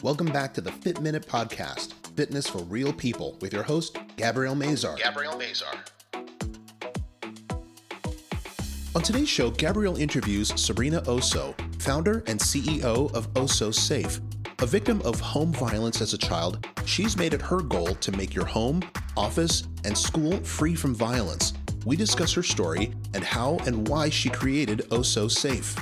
Welcome back to the Fit Minute Podcast, fitness for real people, with your host, Gabrielle Mazar. Gabrielle Mazar. On today's show, Gabrielle interviews Sabrina Oso, founder and CEO of Oso Safe. A victim of home violence as a child, she's made it her goal to make your home, office, and school free from violence. We discuss her story and how and why she created Oso Safe.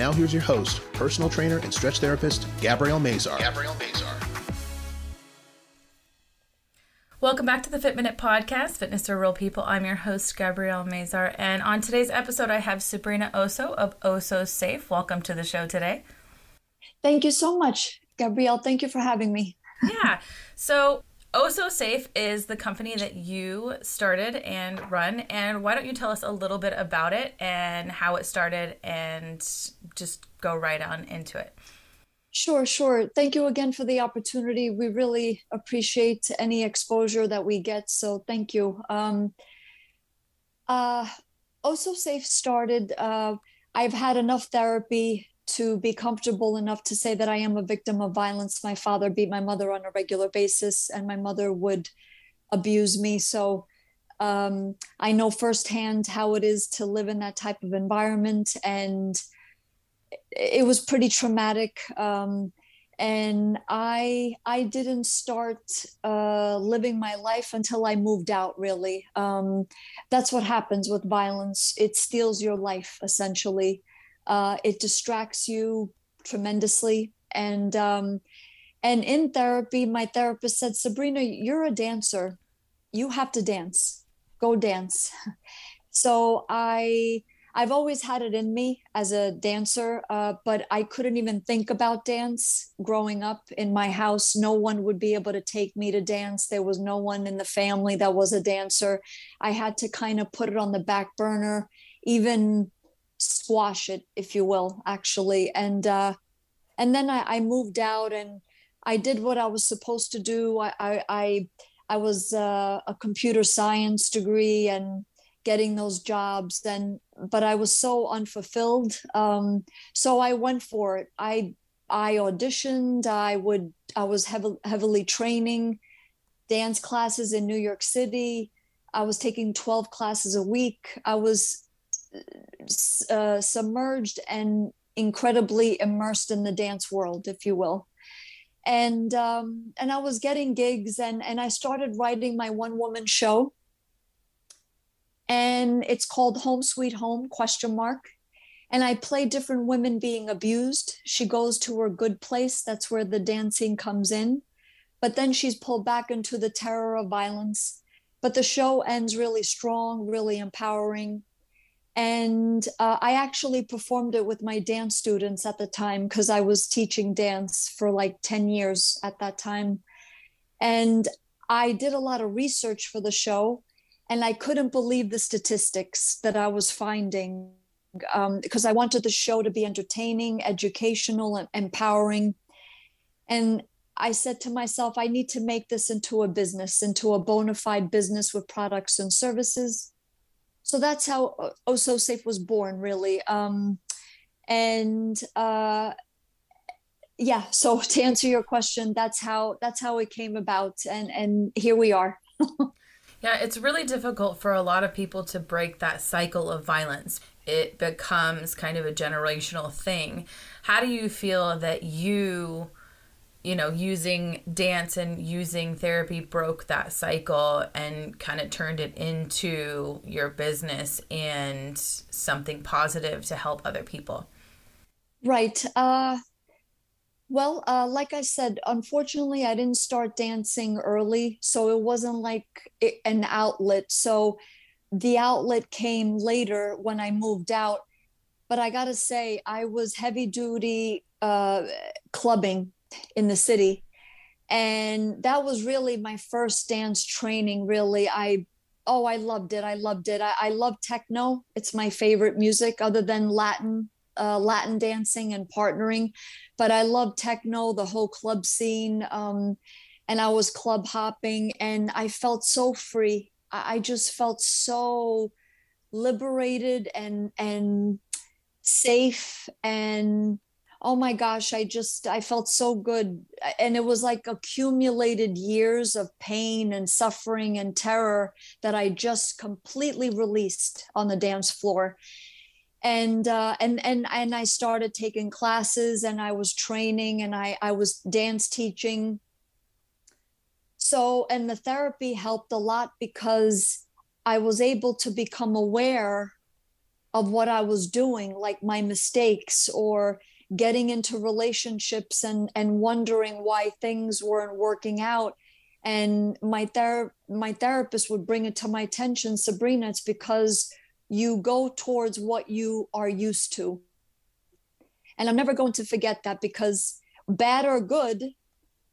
Now here's your host, personal trainer and stretch therapist, Gabrielle Mazar. Gabrielle Mazar. Welcome back to the Fit Minute Podcast, Fitness for Real People. I'm your host, Gabrielle Mazar. And on today's episode, I have Sabrina Oso of Oso Safe. Welcome to the show today. Thank you so much, Gabrielle. Thank you for having me. yeah. So, Oso Safe is the company that you started and run. And why don't you tell us a little bit about it and how it started and just go right on into it? Sure, sure. Thank you again for the opportunity. We really appreciate any exposure that we get. So thank you. Um, uh, Oso Safe started. Uh, I've had enough therapy to be comfortable enough to say that I am a victim of violence. My father beat my mother on a regular basis, and my mother would abuse me. So um, I know firsthand how it is to live in that type of environment, and it was pretty traumatic. Um, and I I didn't start uh, living my life until I moved out. Really, um, that's what happens with violence. It steals your life essentially uh, it distracts you tremendously. And um, and in therapy my therapist said sabrina you're a dancer. You have to dance. Go dance. So i i've always had it in me as a dancer uh, but i couldn't even think about dance growing up in my house. No one would be able to take me to dance. There was no one in the family that was a dancer. I had to kind of put it on the back burner. Even squash it, if you will, actually. And uh, and then I, I moved out and I did what I was supposed to do. I I I, I was uh, a computer science degree and getting those jobs and but I was so unfulfilled. Um, so I went for it. I I auditioned. I would I was heavily heavily training dance classes in New York City. I was taking 12 classes a week. I was uh, submerged and incredibly immersed in the dance world, if you will. And um, and I was getting gigs, and and I started writing my one woman show. And it's called Home Sweet Home question mark. And I play different women being abused. She goes to her good place. That's where the dancing comes in. But then she's pulled back into the terror of violence. But the show ends really strong, really empowering and uh, i actually performed it with my dance students at the time because i was teaching dance for like 10 years at that time. And i did a lot of research for the show and i couldn't believe the statistics that i was finding um, because i wanted the show to be entertaining educational and empowering. And i said to myself i need to make this into a business into a bona fide business with products and services so that's how oh so safe was born really. Um, and uh, yeah so to answer your question that's how that's how it came about and and here we are. Yeah it's really difficult for a lot of people to break that cycle of violence. It becomes kind of a generational thing. How do you feel that you you know, using dance and using therapy broke that cycle and kind of turned it into your business and something positive to help other people? Right. Uh, well, uh, like I said, unfortunately, I didn't start dancing early, so it wasn't like an outlet. So the outlet came later when I moved out. But I got to say, I was heavy duty uh, clubbing in the city. And that was really my first dance training really. I oh i loved it. I loved it. I, I love techno. It's my favorite music other than latin uh, latin dancing and partnering. But i love techno the whole club scene um, and i was club hopping and i felt so free. I, I just felt so liberated and and safe and oh my gosh i just i felt so good. And it was like accumulated years of pain and suffering and terror that i just completely released on the dance floor. And uh, and and and i started taking classes and i was training and i i was dance teaching. So and the therapy helped a lot because i was able to become aware of what i was doing like my mistakes or getting into relationships and and wondering why things weren't working out. And my ther- my therapist would bring it to my attention sabrina it's because you go towards what you are used to. And i'm never going to forget that because bad or good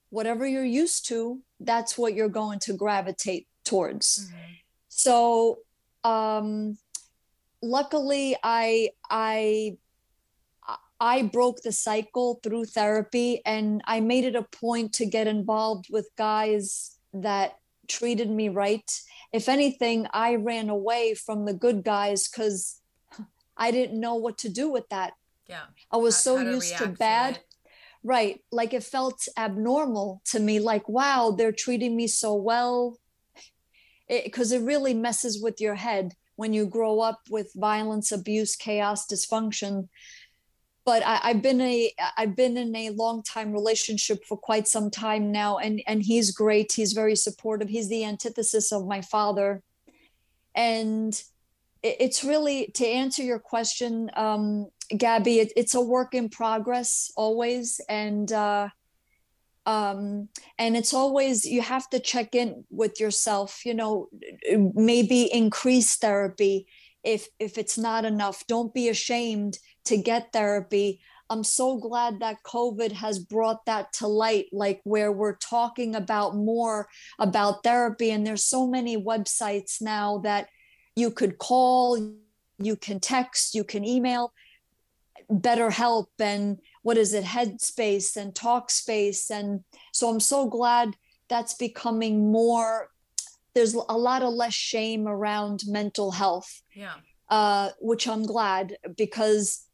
whatever you're used to that's what you're going to gravitate towards. Mm-hmm. so um luckily i i I broke the cycle through therapy and I made it a point to get involved with guys that treated me right. If anything, I ran away from the good guys because I didn't know what to do with that. Yeah. I was how, so how used to bad. To right. Like it felt abnormal to me. Like, wow, they're treating me so well. Because it, it really messes with your head when you grow up with violence, abuse, chaos, dysfunction but I, have been a I've been in a long time relationship for quite some time now, and and he's great. He's very supportive. He's the antithesis of my father, and it's really to answer your question, um, Gabby. It, it's a work in progress always, and uh, um, and it's always you have to check in with yourself. You know, maybe increase therapy if if it's not enough. Don't be ashamed to get therapy. I'm so glad that COVID has brought that to light, like where we're talking about more about therapy. And there's so many websites now that you could call, you can text, you can email, BetterHelp, and what is it, Headspace and Talkspace. And so I'm so glad that's becoming more, there's a lot of less shame around mental health. Yeah. Uh, which I'm glad because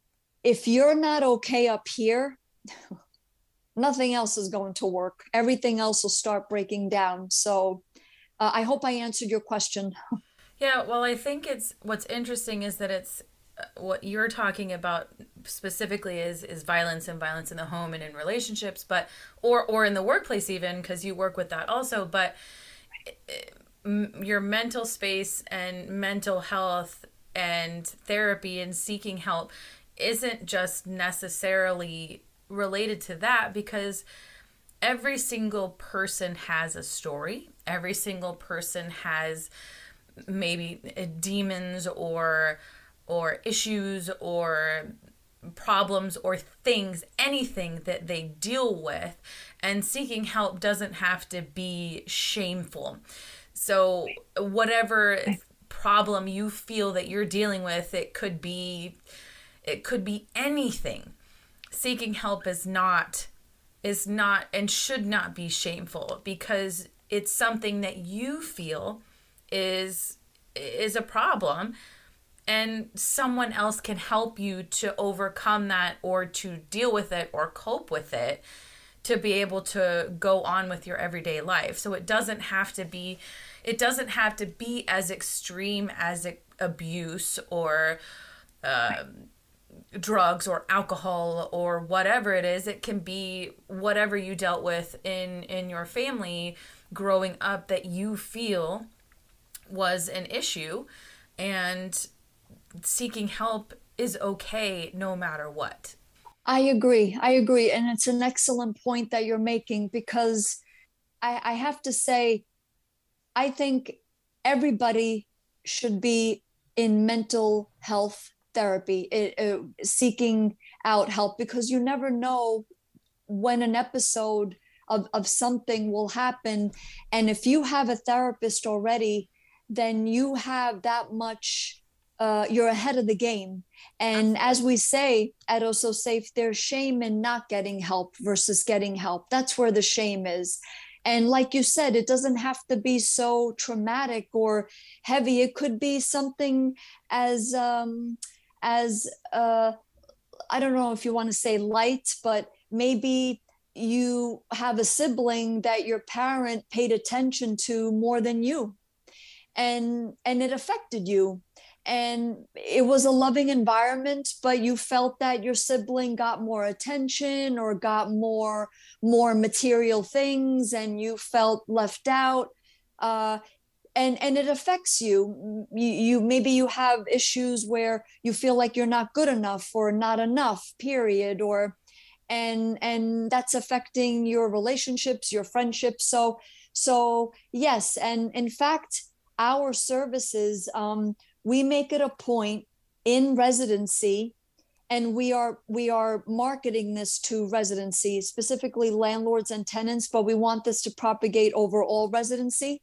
if you're not okay up here, nothing else is going to work. Everything else will start breaking down. So uh, I hope I answered your question. yeah, well, I think it's what's interesting is that it's uh, what you're talking about specifically is is violence and violence in the home and in relationships but or or in the workplace even because you work with that also but your mental space and mental health and therapy and seeking help isn't just necessarily related to that because every single person has a story. Every single person has maybe uh, demons or or issues or problems or things anything that they deal with. And seeking help doesn't have to be shameful. So whatever problem you feel that you're dealing with it could be it could be anything. Seeking help is not is not and should not be shameful because it's something that you feel is is a problem and someone else can help you to overcome that or to deal with it or cope with it to be able to go on with your everyday life. So it doesn't have to be it doesn't have to be as extreme as abuse or um, drugs or alcohol or whatever it is it can be whatever you dealt with in in your family growing up that you feel was an issue. And seeking help is okay no matter what. I agree. I agree. And it's an excellent point that you're making because i i have to say i think everybody should be in mental health therapy, it, uh, seeking out help, because you never know when an episode of, of something will happen. And if you have a therapist already, then you have that much, uh, you're ahead of the game. And as we say at Oso Safe, there's shame in not getting help versus getting help. That's where the shame is. And like you said, it doesn't have to be so traumatic or heavy. It could be something as um, as uh, I don't know if you want to say light, but maybe you have a sibling that your parent paid attention to more than you. And and it affected you. And it was a loving environment but you felt that your sibling got more attention or got more more material things and you felt left out. Uh, and and it affects you. you you maybe you have issues where you feel like you're not good enough or not enough period or and and that's affecting your relationships your friendships so so yes and in fact our services um, we make it a point in residency and we are we are marketing this to residency specifically landlords and tenants but we want this to propagate over all residency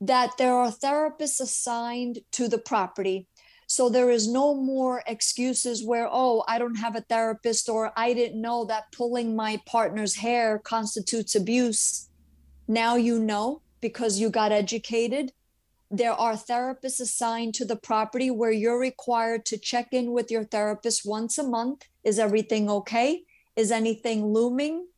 that there are therapists assigned to the property so there is no more excuses where oh i don't have a therapist or i didn't know that pulling my partner's hair constitutes abuse now you know because you got educated there are therapists assigned to the property where you're required to check in with your therapist once a month. Is everything okay? Is anything looming?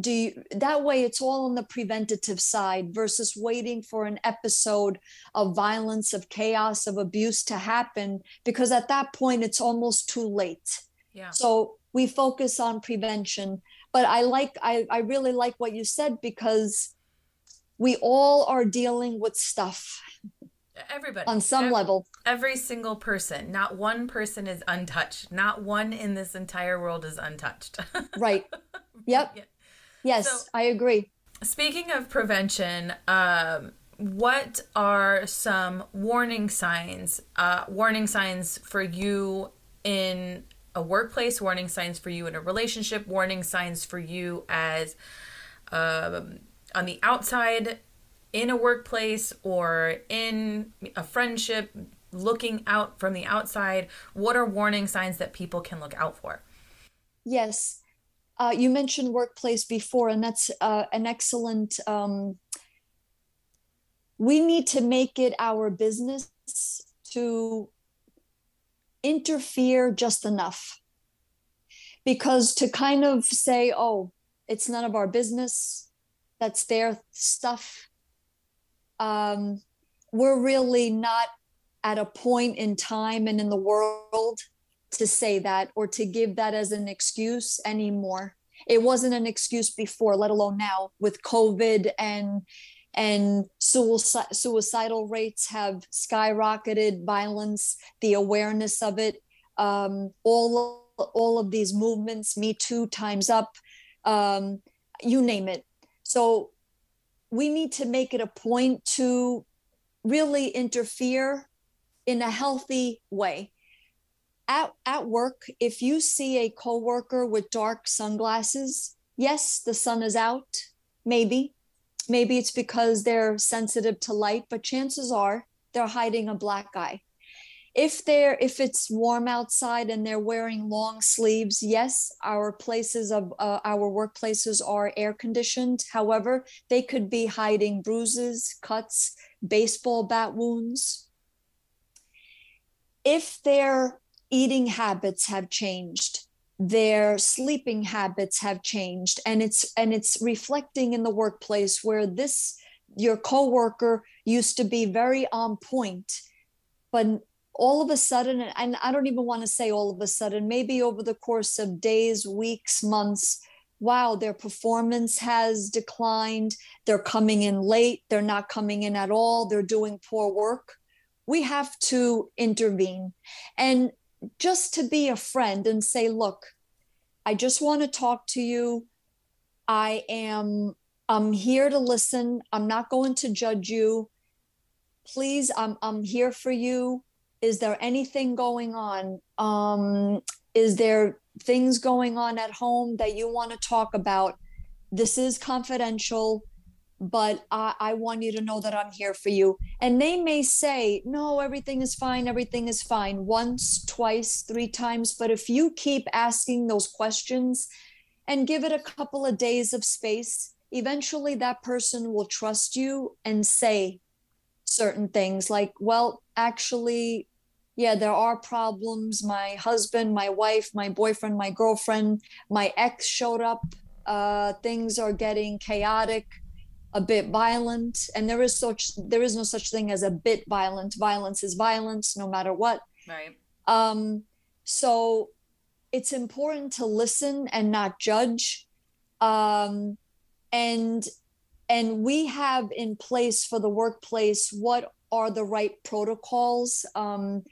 Do you, that way it's all on the preventative side versus waiting for an episode of violence, of chaos, of abuse to happen because at that point it's almost too late. Yeah. So we focus on prevention. But I like I, I really like what you said because we all are dealing with stuff everybody on some every, level every single person not one person is untouched not one in this entire world is untouched right yep yeah. Yes so, i agree. speaking of prevention um, what are some warning signs uh, warning signs for you in a workplace warning signs for you in a relationship warning signs for you as um, on the outside in a workplace or in a friendship looking out from the outside? What are warning signs that people can look out for? Yes uh, you mentioned workplace before and that's uh, an excellent um, we need to make it our business to interfere just enough. Because to kind of say oh it's none of our business that's their stuff um, we're really not at a point in time and in the world to say that or to give that as an excuse anymore. It wasn't an excuse before, let alone now with COVID and and suicide, suicidal rates have skyrocketed. Violence, the awareness of it, um, all all of these movements, Me Too, Times Up, um, you name it. So we need to make it a point to really interfere in a healthy way. At, at work, if you see a coworker with dark sunglasses, yes, the sun is out, maybe. Maybe it's because they're sensitive to light, but chances are they're hiding a black eye. If they're if it's warm outside and they're wearing long sleeves yes our places of uh, our workplaces are air conditioned. However they could be hiding bruises cuts baseball bat wounds. If their eating habits have changed their sleeping habits have changed and it's and it's reflecting in the workplace where this your coworker used to be very on point but all of a sudden, and I don't even want to say all of a sudden, maybe over the course of days, weeks, months, wow, their performance has declined. They're coming in late. They're not coming in at all. They're doing poor work. We have to intervene and just to be a friend and say, look, I just want to talk to you. I am I'm here to listen. I'm not going to judge you. Please, I'm I'm here for you is there anything going on um is there things going on at home that you want to talk about this is confidential but I, I want you to know that i'm here for you and they may say no everything is fine everything is fine once twice three times but if you keep asking those questions and give it a couple of days of space eventually that person will trust you and say certain things like well actually yeah, there are problems. My husband, my wife, my boyfriend, my girlfriend, my ex showed up. Uh, things are getting chaotic, a bit violent, and there is such there is no such thing as a bit violent. Violence is violence, no matter what. Right. Um, so it's important to listen and not judge. Um, and and we have in place for the workplace what are the right protocols um,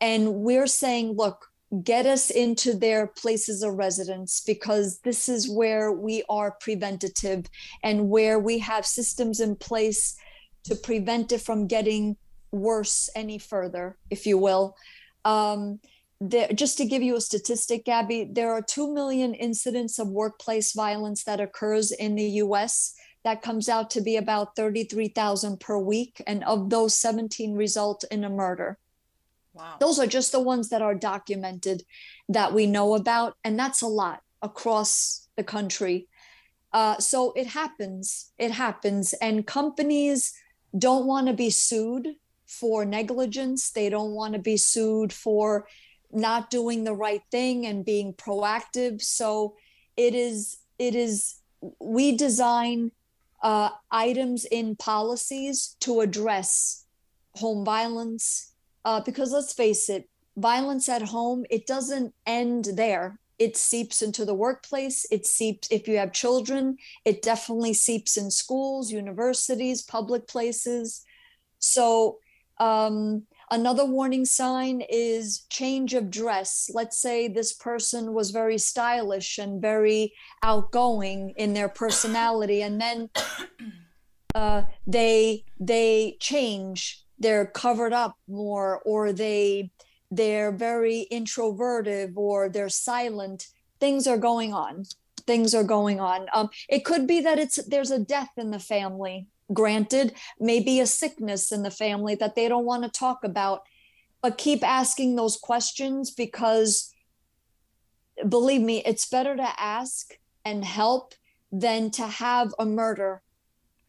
and we're saying, look, get us into their places of residence because this is where we are preventative and where we have systems in place to prevent it from getting worse any further, if you will. Um, there, just to give you a statistic, Gabby, there are 2 million incidents of workplace violence that occurs in the US. That comes out to be about 33,000 per week. And of those, 17 result in a murder. Wow. Those are just the ones that are documented that we know about. And that's a lot across the country. Uh, so it happens. It happens. And companies don't want to be sued for negligence. They don't want to be sued for not doing the right thing and being proactive. So it is, it is, we design uh, items in policies to address home violence, uh, because let's face it, violence at home, it doesn't end there. It seeps into the workplace. It seeps, if you have children, it definitely seeps in schools, universities, public places. So, um, another warning sign is change of dress. Let's say this person was very stylish and very outgoing in their personality, and then uh, they they change they're covered up more or they they're very introverted or they're silent. Things are going on. Things are going on. Um, it could be that it's there's a death in the family. Granted maybe a sickness in the family that they don't want to talk about but keep asking those questions because believe me it's better to ask and help than to have a murder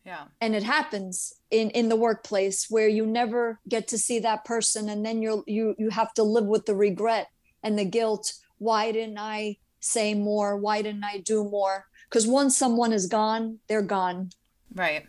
yeah. And it happens in in the workplace where you never get to see that person and then you're you you have to live with the regret and the guilt. Why didn't I say more? Why didn't I do more? Because once someone is gone, they're gone. Right.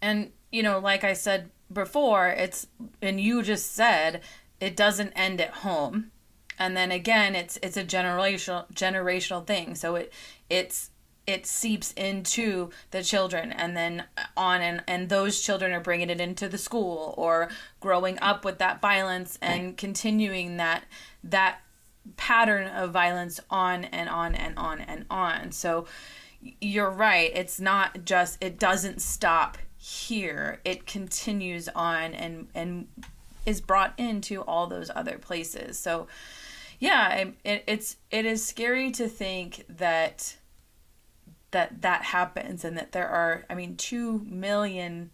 And you know, like I said before, it's and you just said it doesn't end at home. And then again, it's it's a generational generational thing. So it it's it seeps into the children and then on and and those children are bringing it into the school or growing up with that violence and continuing that that pattern of violence on and on and on and on. So you're right. It's not just it doesn't stop here. It continues on and and is brought into all those other places. So yeah it, it's it is scary to think that that that happens and that there are i mean 2 million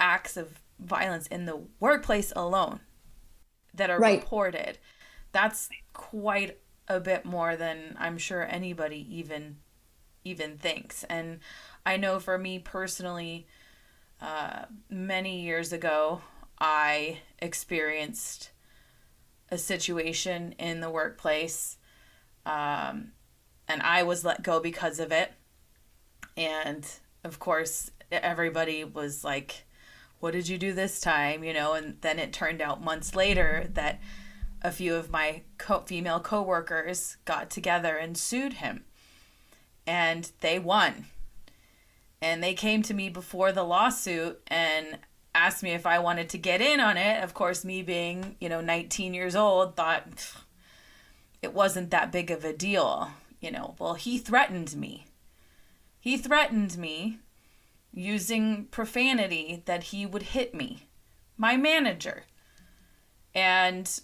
acts of violence in the workplace alone that are right. reported that's quite a bit more than i'm sure anybody even even thinks and i know for me personally uh, many years ago i experienced a situation in the workplace um, and I was let go because of it. And of course, everybody was like, What did you do this time? You know, and then it turned out months later that a few of my co- female coworkers got together and sued him. And they won. And they came to me before the lawsuit and asked me if I wanted to get in on it. Of course, me being, you know, 19 years old, thought it wasn't that big of a deal you know, well, he threatened me. He threatened me using profanity that he would hit me, my manager. And,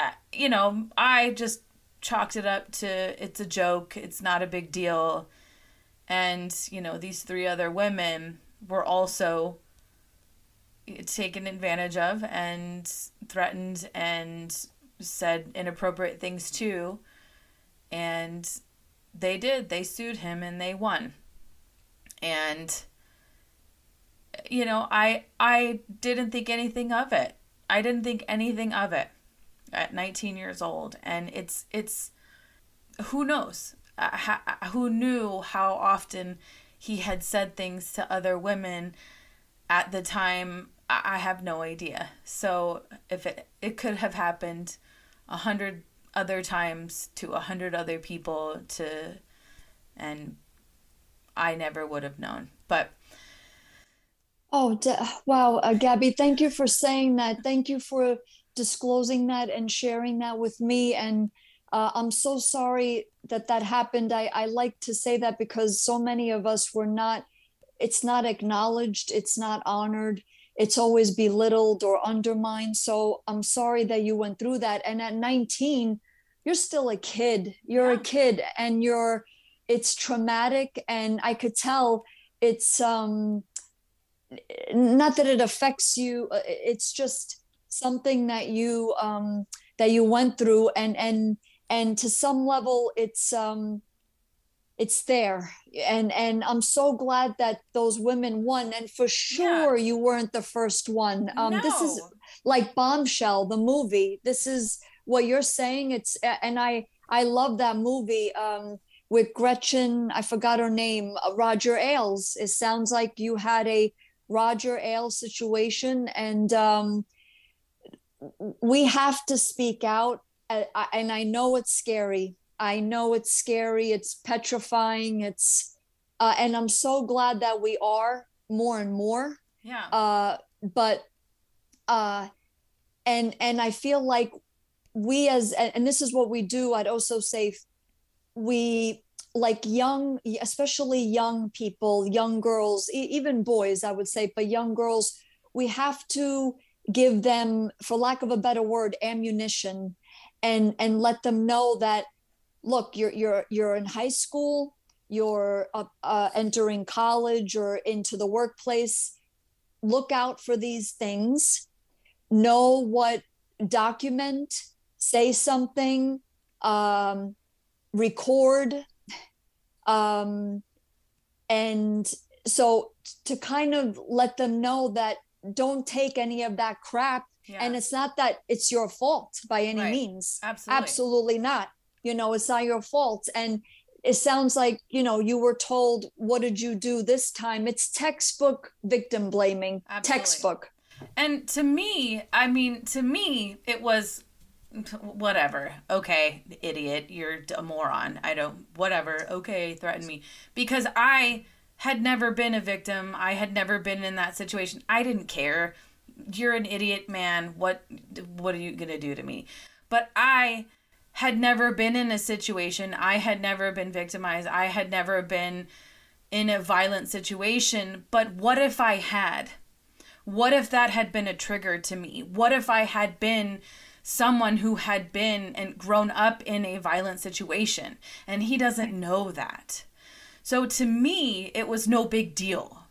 uh, you know, I just chalked it up to it's a joke, it's not a big deal. And, you know, these three other women were also taken advantage of and threatened and said inappropriate things too and they did. They sued him and they won. And you know, I I didn't think anything of it. I didn't think anything of it at 19 years old and it's it's who knows uh, who knew how often he had said things to other women at the time I have no idea so if it it could have happened a hundred other times to a hundred other people to and I never would have known but Oh, wow. Uh, Gabby, thank you for saying that. Thank you for disclosing that and sharing that with me. And uh, I'm so sorry that that happened. I, I like to say that because so many of us were not, it's not acknowledged, it's not honored, it's always belittled or undermined. So I'm sorry that you went through that. And at 19, you're still a kid. You're yeah. a kid and you're, it's traumatic. And I could tell it's, um, not that it affects you uh, it's just something that you um that you went through and and and to some level it's um it's there and and i'm so glad that those women won and for sure yeah. you weren't the first one um no. this is like bombshell the movie this is what you're saying it's and i i love that movie um with gretchen i forgot her name uh, roger ailes it sounds like you had a Roger Ailes situation, and um, we have to speak out. And I know it's scary. I know it's scary. It's petrifying. It's uh, and I'm so glad that we are more and more. Yeah. Uh, but uh, and and I feel like we as and this is what we do i'd also say We like young especially young people young girls even boys i would say but young girls we have to give them for lack of a better word ammunition and and let them know that look you're you're you're in high school you're uh, uh, entering college or into the workplace. Look out for these things. Know what document say something um, record um, and so to kind of let them know that don't take any of that crap yeah. and it's not that it's your fault by any right. means absolutely. absolutely not you know it's not your fault and it sounds like you know you were told what did you do this time it's textbook victim blaming absolutely. textbook and to me i mean to me it was whatever. Okay, idiot, you're a moron. I don't, whatever. Okay, threaten me. Because I had never been a victim. I had never been in that situation. I didn't care. You're an idiot, man. What, what are you going to do to me? But I had never been in a situation. I had never been victimized. I had never been in a violent situation. But what if I had? What if that had been a trigger to me? What if I had been someone who had been and grown up in a violent situation and he doesn't know that. So to me, it was no big deal.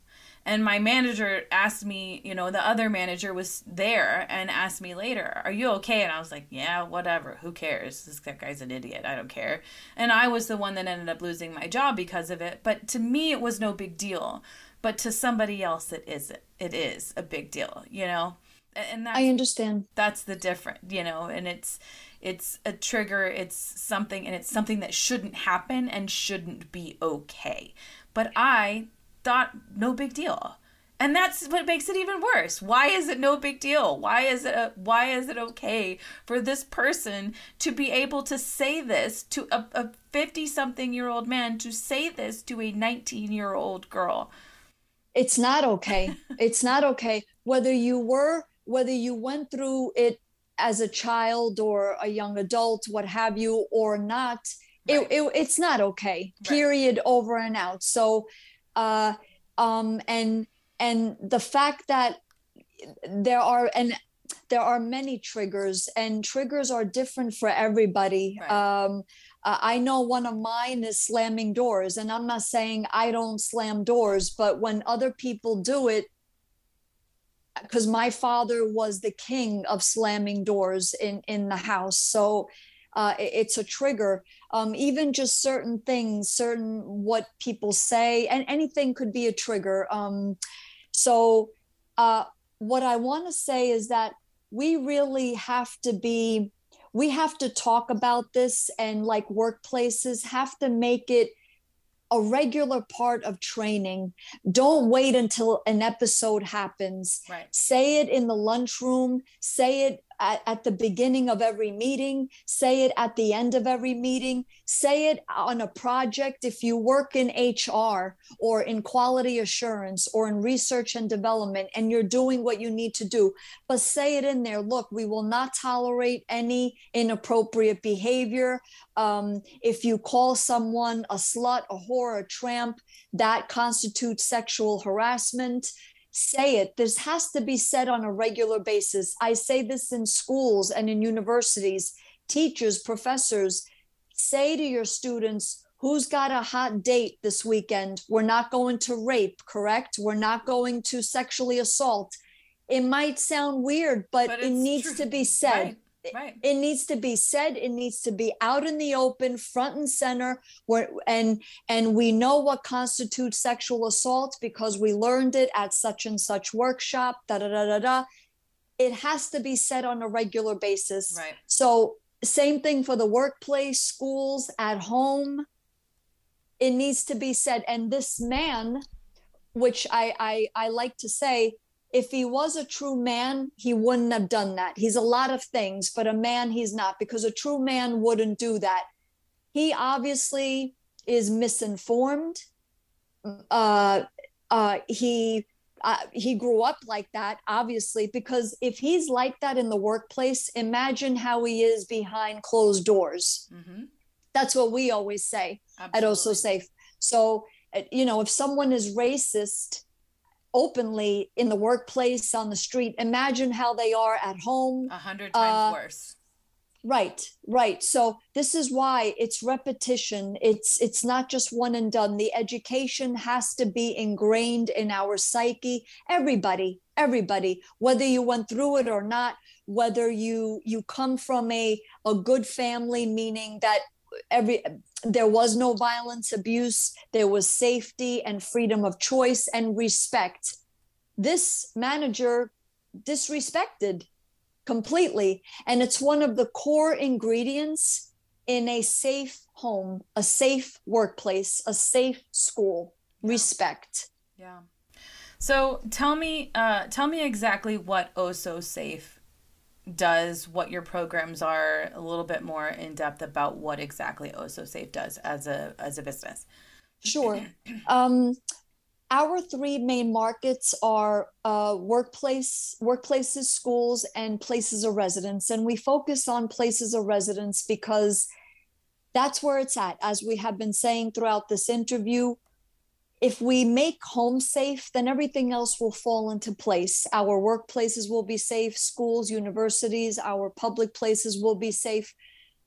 And my manager asked me, you know, the other manager was there and asked me later, Are you okay? And I was like, Yeah, whatever. Who cares? This guy's an idiot. I don't care. And I was the one that ended up losing my job because of it. But to me, it was no big deal. But to somebody else, it is. It is a big deal, you know? And that's, I understand. That's the different, you know, and it's it's a trigger, it's something and it's something that shouldn't happen and shouldn't be okay. But I thought no big deal. And that's what makes it even worse. Why is it no big deal? Why is it a, why is it okay for this person to be able to say this to a 50 something year old man to say this to a 19 year old girl? It's not okay. it's not okay whether you were whether you went through it as a child or a young adult, what have you, or not, right. it, it, it's not okay. Right. Period. Over and out. So, uh, um, and and the fact that there are and there are many triggers, and triggers are different for everybody. Right. Um, uh, I know one of mine is slamming doors, and I'm not saying I don't slam doors, but when other people do it, because my father was the king of slamming doors in in the house. So uh, it, it's a trigger. Um, even just certain things certain what people say and anything could be a trigger. Um, so uh, what i want to say is that we really have to be we have to talk about this and like workplaces have to make it a regular part of training. Don't wait until an episode happens. Right. Say it in the lunchroom, say it at, at, the beginning of every meeting, say it at the end of every meeting, say it on a project. If you work in HR or in quality assurance or in research and development and you're doing what you need to do, but say it in there look, we will not tolerate any inappropriate behavior. Um, if you call someone a slut, a whore, a tramp, that constitutes sexual harassment say it. This has to be said on a regular basis. I say this in schools and in universities, teachers, professors. Say to your students, who's got a hot date this weekend? We're not going to rape, correct? We're not going to sexually assault. It might sound weird, but, but it needs true. to be said. Right. Right. It needs to be said. It needs to be out in the open, front and center. Where and and we know what constitutes sexual assault because we learned it at such and such workshop. Da da da da da. It has to be said on a regular basis. Right. So same thing for the workplace, schools, at home. It needs to be said. And this man, which I I, I like to say, if he was a true man, he wouldn't have done that. He's a lot of things, but a man he's not because a true man wouldn't do that. He obviously is misinformed. Uh, uh, he uh, he grew up like that, obviously, because if he's like that in the workplace, imagine how he is behind closed doors. Mm-hmm. That's what we always say Absolutely. at Oso Safe. So, uh, you know, if someone is racist, openly in the workplace, on the street. Imagine how they are at home. A hundred times uh, worse. Right, right. So this is why it's repetition. It's it's not just one and done. The education has to be ingrained in our psyche. Everybody, everybody, whether you went through it or not, whether you you come from a a good family, meaning that every there was no violence abuse. There was safety and freedom of choice and respect. This manager disrespected completely. And it's one of the core ingredients in a safe home a safe workplace a safe school. Yeah. respect. Yeah. So tell me uh, tell me exactly what oh so safe does, what your programs are, a little bit more in depth about what exactly Oso Safe does as a as a business. Sure. Um, our three main markets are uh, workplace, workplaces, schools, and places of residence, and we focus on places of residence because that's where it's at. As we have been saying throughout this interview, if we make home safe, then everything else will fall into place. Our workplaces will be safe, schools, universities, our public places will be safe.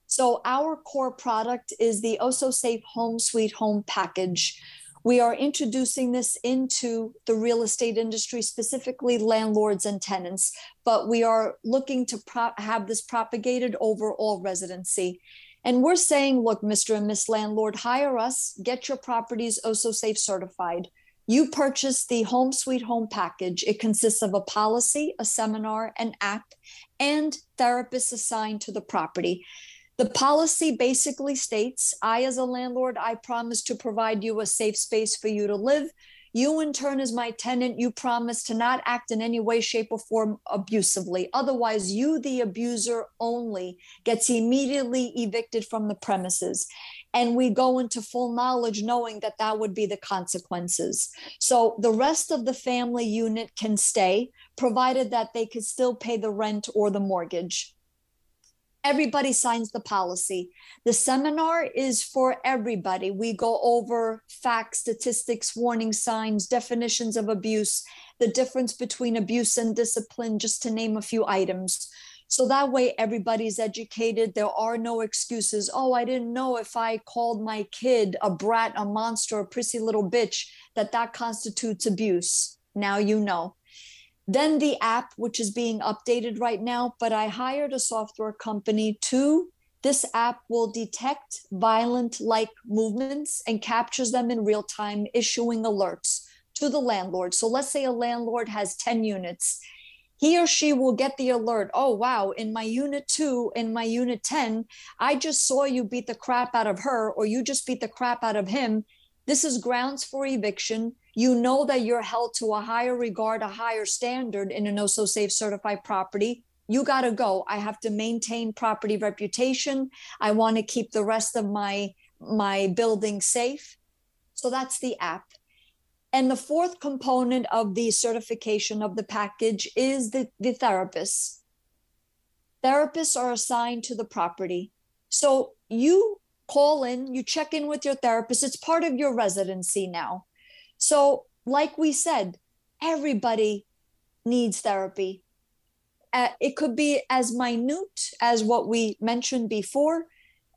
So, our core product is the oh Oso Safe Home Sweet Home package. We are introducing this into the real estate industry, specifically landlords and tenants, but we are looking to pro- have this propagated over all residency. And we're saying, look, Mr. and Miss Landlord, hire us, get your properties oh OSO Safe certified. You purchase the Home Sweet Home package. It consists of a policy, a seminar, an app, and therapists assigned to the property. The policy basically states I, as a landlord, I promise to provide you a safe space for you to live. You, in turn, as my tenant, you promise to not act in any way, shape, or form abusively. Otherwise, you, the abuser only, gets immediately evicted from the premises. And we go into full knowledge knowing that that would be the consequences. So the rest of the family unit can stay, provided that they could still pay the rent or the mortgage everybody signs the policy. The seminar is for everybody. We go over facts, statistics, warning signs, definitions of abuse, the difference between abuse and discipline, just to name a few items. So that way, everybody's educated. There are no excuses. Oh, I didn't know if I called my kid a brat, a monster, a prissy little bitch, that that constitutes abuse. Now you know. Then the app, which is being updated right now, but I hired a software company to. This app will detect violent like movements and captures them in real time, issuing alerts to the landlord. So let's say a landlord has 10 units. he or she will get the alert oh wow in my unit 2 in my unit 10 i just saw you beat the crap out of her or you just beat the crap out of him this is grounds for eviction you know that you're held to a higher regard a higher standard in an Oso Safe certified property you got to go i have to maintain property reputation i want to keep the rest of my my building safe so that's the app and the fourth component of the certification of the package is the, the therapists. Therapists are assigned to the property. So you call in, you check in with your therapist. It's part of your residency now. So, like we said, everybody needs therapy. Uh, it could be as minute as what we mentioned before.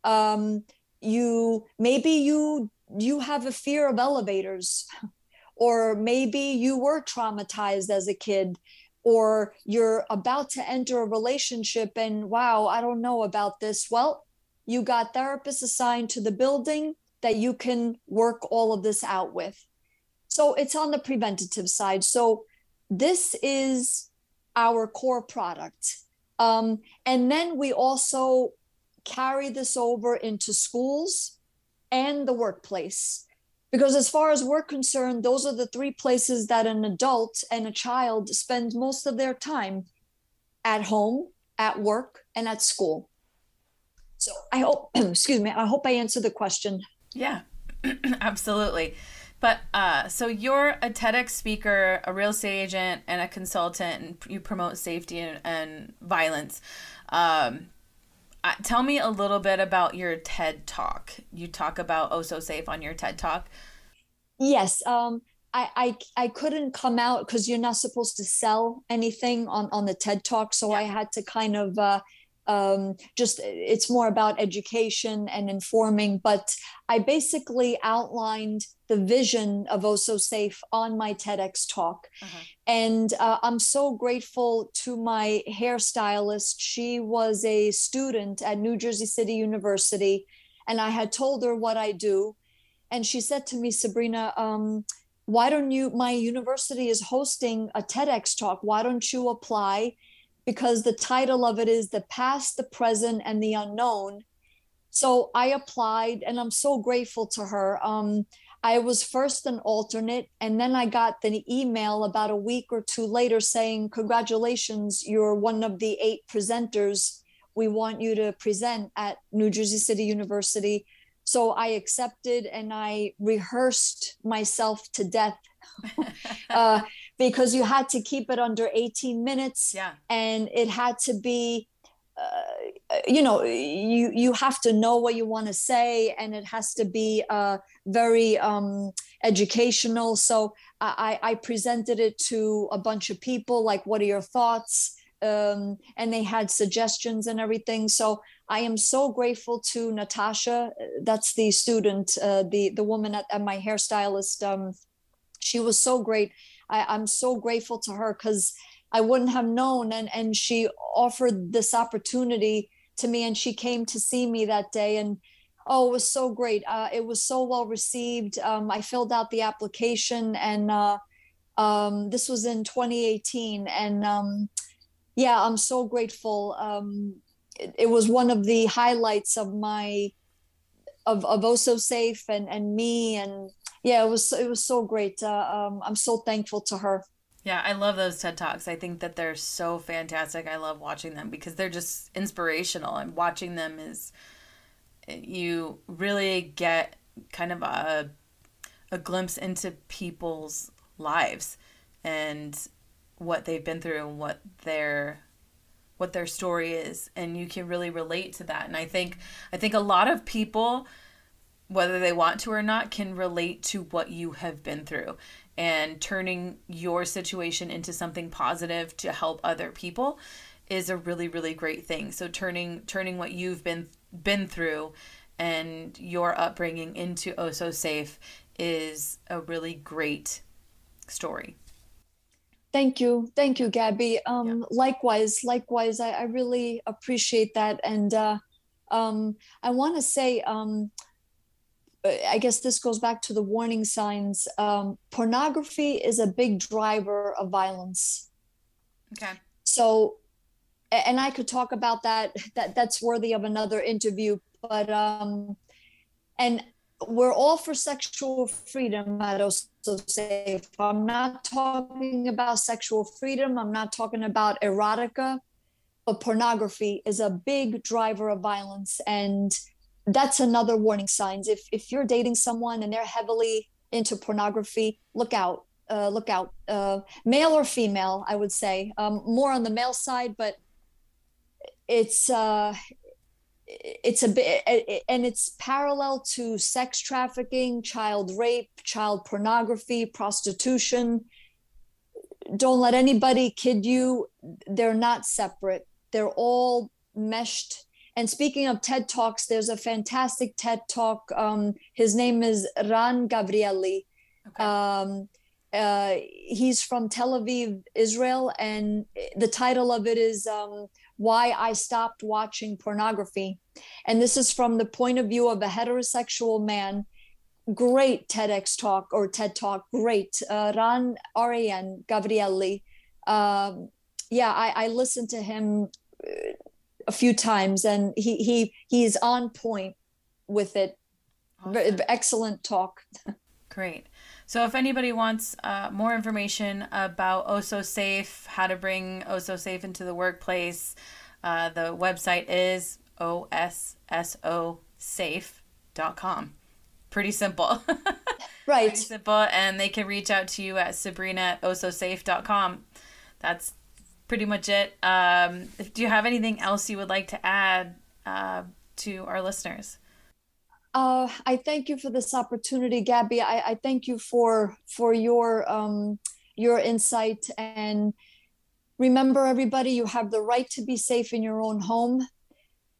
Um, you maybe you you have a fear of elevators or maybe you were traumatized as a kid or you're about to enter a relationship and wow i don't know about this well you got therapists assigned to the building that you can work all of this out with so it's on the preventative side. So this is our core product. Um, and then we also carry this over into schools and the workplace. Because as far as we're concerned those are the three places that an adult and a child spend most of their time at home at work and at school. So i hope excuse me i hope i answered the question. Yeah absolutely but uh, so you're a TEDx speaker, a real estate agent, and a consultant, and you promote safety and, and violence. Um, tell me a little bit about your TED talk. You talk about Oh So Safe on your TED talk. Yes. Um, I, I, I couldn't come out because you're not supposed to sell anything on, on the TED talk. So yeah. I had to kind of uh, um, just it's more about education and informing. But I basically outlined the vision of Oh So Safe on my TEDx talk. Uh-huh. And uh, I'm so grateful to my hairstylist. She was a student at New Jersey City University, and I had told her what I do. And she said to me, Sabrina, um, why don't you? My university is hosting a TEDx talk. Why don't you apply? Because the title of it is The Past, the Present, and the Unknown. So I applied and I'm so grateful to her. Um, I was first an alternate, and then I got the email about a week or two later saying, Congratulations, you're one of the eight presenters. We want you to present at New Jersey City University. So I accepted and I rehearsed myself to death uh, because you had to keep it under 18 minutes yeah. and it had to be uh, you know you you have to know what you want to say and it has to be uh, very um, educational so I, I presented it to a bunch of people like what are your thoughts um, and they had suggestions and everything so i am so grateful to natasha that's the student uh, the the woman at, at my hairstylist um, she was so great. I, I'm so grateful to her because I wouldn't have known. And, and she offered this opportunity to me and she came to see me that day. And oh, it was so great. Uh, it was so well received. Um, I filled out the application and uh, um, this was in 2018. And um, yeah, I'm so grateful. Um, it, it was one of the highlights of my of of Oso Safe and and me and yeah, it was it was so great. Uh, um, I'm so thankful to her. Yeah, I love those TED Talks. I think that they're so fantastic. I love watching them because they're just inspirational, and watching them is you really get kind of a a glimpse into people's lives and what they've been through and what their what their story is and you can really relate to that and i think i think a lot of people whether they want to or not, can relate to what you have been through. And turning your situation into something positive to help other people is a really, really great thing. So turning turning what you've been been through and your upbringing into Oh So Safe is a really great story. Thank you. Thank you, Gabby. Um, yeah. Likewise, likewise, I, I really appreciate that. And uh, um, I want to say, um, I guess this goes back to the warning signs. Um, pornography is a big driver of violence. Okay. so and i could talk about that that that's worthy of another interview but um and we're all for sexual freedom at Oso Safe i'm not talking about sexual freedom i'm not talking about erotica but pornography is a big driver of violence and that's another warning signs if if you're dating someone and they're heavily into pornography look out uh, look out uh, male or female i would say. Um, more on the male side but it's uh it's a bit and it's parallel to sex trafficking child rape child pornography prostitution. Don't let anybody kid you. They're not separate. They're all meshed and speaking of ted talks there's a fantastic ted talk um, his name is ran gavrieli okay. um, uh, he's from tel aviv israel and the title of it is um, why I stopped watching pornography. And this is from the point of view of a heterosexual man. Great TEDx talk or TED talk, great. Uh, Ran Arian Gavrieli. Um, yeah, I, I listened to him uh, a few times and he, he he's on point with it. Awesome. Excellent talk. Great. So if anybody wants uh, more information about Oso Safe, how to bring Oso Safe into the workplace, uh, the website is ososafe.com. Pretty simple. right. Pretty simple. And they can reach out to you at sabrina at ososafe.com. That's pretty much it. Um, do you have anything else you would like to add uh, to our listeners? Uh, I thank you for this opportunity, Gabby. I, I thank you for for your um, your insight and remember, everybody, you have the right to be safe in your own home.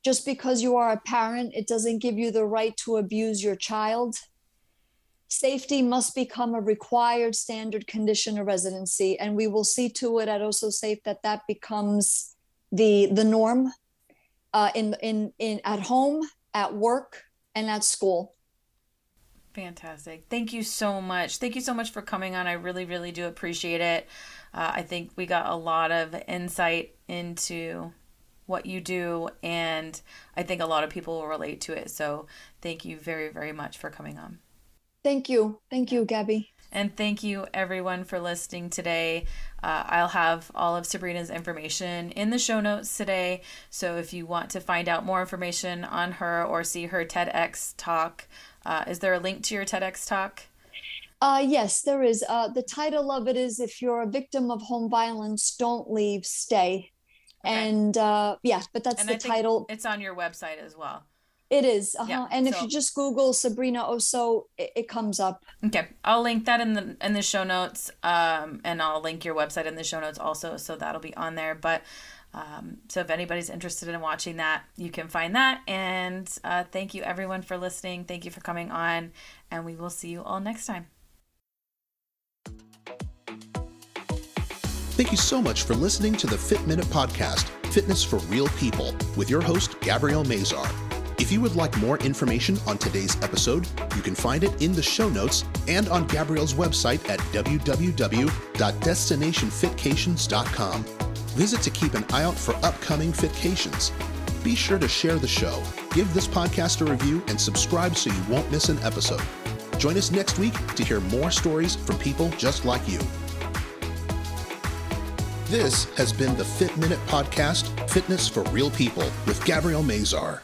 Just because you are a parent, it doesn't give you the right to abuse your child. Safety must become a required standard condition of residency, and we will see to it at Oso Safe that that becomes the the norm uh, in in in at home, at work, and at school. Fantastic. Thank you so much. Thank you so much for coming on. I really, really do appreciate it. Uh, I think we got a lot of insight into what you do, and I think a lot of people will relate to it. So thank you very, very much for coming on. Thank you. Thank you, Gabby. And thank you, everyone, for listening today. Uh, I'll have all of Sabrina's information in the show notes today. So if you want to find out more information on her or see her TEDx talk, uh, is there a link to your TEDx talk? Uh, yes, there is. Uh, the title of it is If You're a Victim of Home Violence, Don't Leave, Stay. Okay. And uh, yeah, but that's and the title. It's on your website as well. It is. Uh-huh. Yeah, and so, if you just Google Sabrina Oso, it, it, comes up. Okay. I'll link that in the in the show notes. Um, and I'll link your website in the show notes also, so that'll be on there. But um, so if anybody's interested in watching that, you can find that. And uh, thank you everyone for listening. Thank you for coming on, and we will see you all next time. Thank you so much for listening to the Fit Minute Podcast, Fitness for Real People, with your host, Gabrielle Mazar. If you would like more information on today's episode, you can find it in the show notes and on Gabrielle's website at www.destinationfitcations.com. Visit to keep an eye out for upcoming fitcations. Be sure to share the show, give this podcast a review, and subscribe so you won't miss an episode. Join us next week to hear more stories from people just like you. This has been the Fit Minute Podcast, Fitness for Real People, with Gabrielle Mazar.